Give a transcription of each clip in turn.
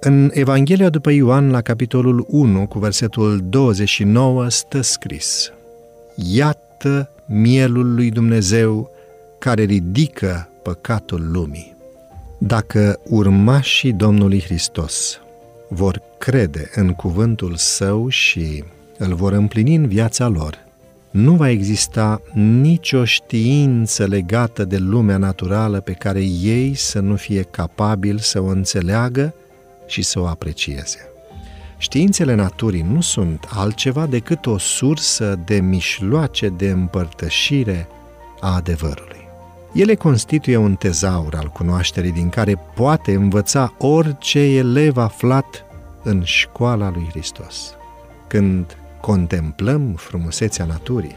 În Evanghelia după Ioan, la capitolul 1, cu versetul 29, stă scris Iată mielul lui Dumnezeu care ridică păcatul lumii. Dacă urmașii Domnului Hristos vor crede în cuvântul său și îl vor împlini în viața lor, nu va exista nicio știință legată de lumea naturală pe care ei să nu fie capabili să o înțeleagă și să o aprecieze. Științele naturii nu sunt altceva decât o sursă de mișloace de împărtășire a adevărului. Ele constituie un tezaur al cunoașterii din care poate învăța orice elev aflat în școala lui Hristos. Când contemplăm frumusețea naturii,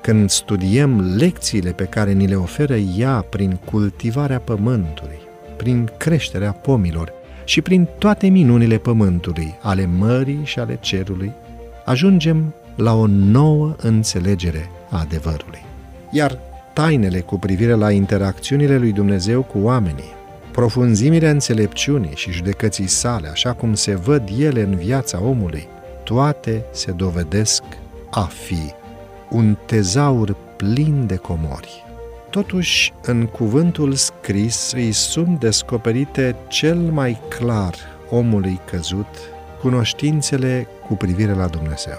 când studiem lecțiile pe care ni le oferă ea prin cultivarea pământului, prin creșterea pomilor și prin toate minunile pământului, ale mării și ale cerului, ajungem la o nouă înțelegere a adevărului. Iar tainele cu privire la interacțiunile lui Dumnezeu cu oamenii, profunzimile înțelepciunii și judecății sale, așa cum se văd ele în viața omului, toate se dovedesc a fi un tezaur plin de comori. Totuși, în cuvântul scris îi sunt descoperite cel mai clar omului căzut cunoștințele cu privire la Dumnezeu.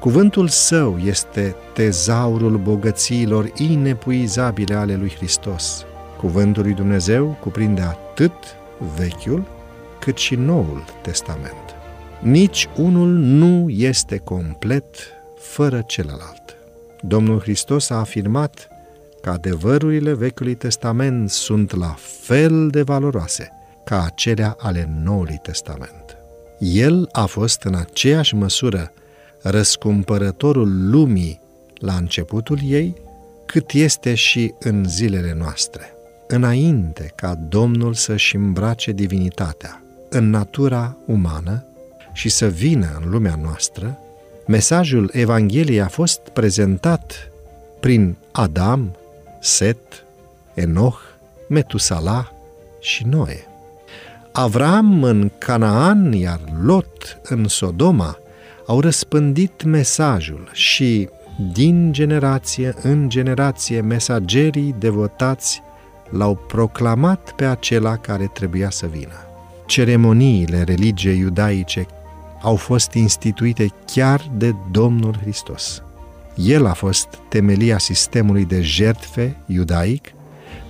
Cuvântul său este tezaurul bogățiilor inepuizabile ale lui Hristos. Cuvântul lui Dumnezeu cuprinde atât Vechiul cât și Noul Testament. Nici unul nu este complet fără celălalt. Domnul Hristos a afirmat că adevărurile Vechiului Testament sunt la fel de valoroase ca acelea ale Noului Testament. El a fost în aceeași măsură răscumpărătorul lumii la începutul ei, cât este și în zilele noastre. Înainte ca Domnul să-și îmbrace divinitatea în natura umană și să vină în lumea noastră, mesajul Evangheliei a fost prezentat prin Adam, Set, Enoch, Metusala și Noe. Avram în Canaan, iar Lot în Sodoma, au răspândit mesajul și, din generație în generație, mesagerii devotați l-au proclamat pe acela care trebuia să vină. Ceremoniile religiei iudaice au fost instituite chiar de Domnul Hristos. El a fost temelia sistemului de jertfe iudaic,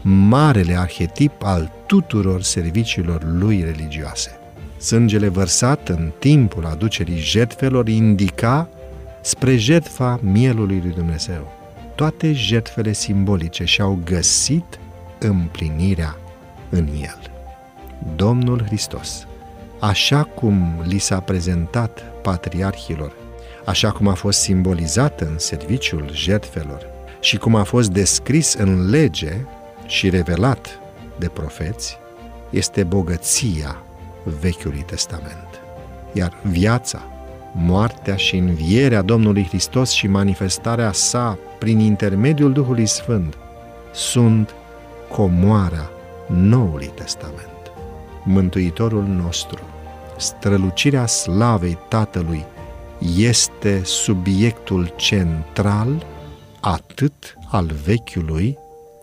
marele arhetip al tuturor serviciilor lui religioase. Sângele vărsat în timpul aducerii jertfelor indica spre jertfa mielului lui Dumnezeu. Toate jertfele simbolice și-au găsit împlinirea în el. Domnul Hristos, așa cum li s-a prezentat patriarhilor, așa cum a fost simbolizat în serviciul jertfelor și cum a fost descris în lege și revelat de profeți, este bogăția Vechiului Testament. Iar viața, moartea și învierea Domnului Hristos și manifestarea sa prin intermediul Duhului Sfânt sunt comoara Noului Testament. Mântuitorul nostru, strălucirea slavei Tatălui, este subiectul central atât al Vechiului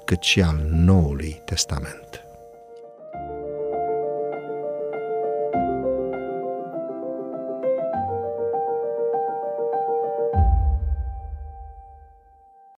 cât și al Noului Testament.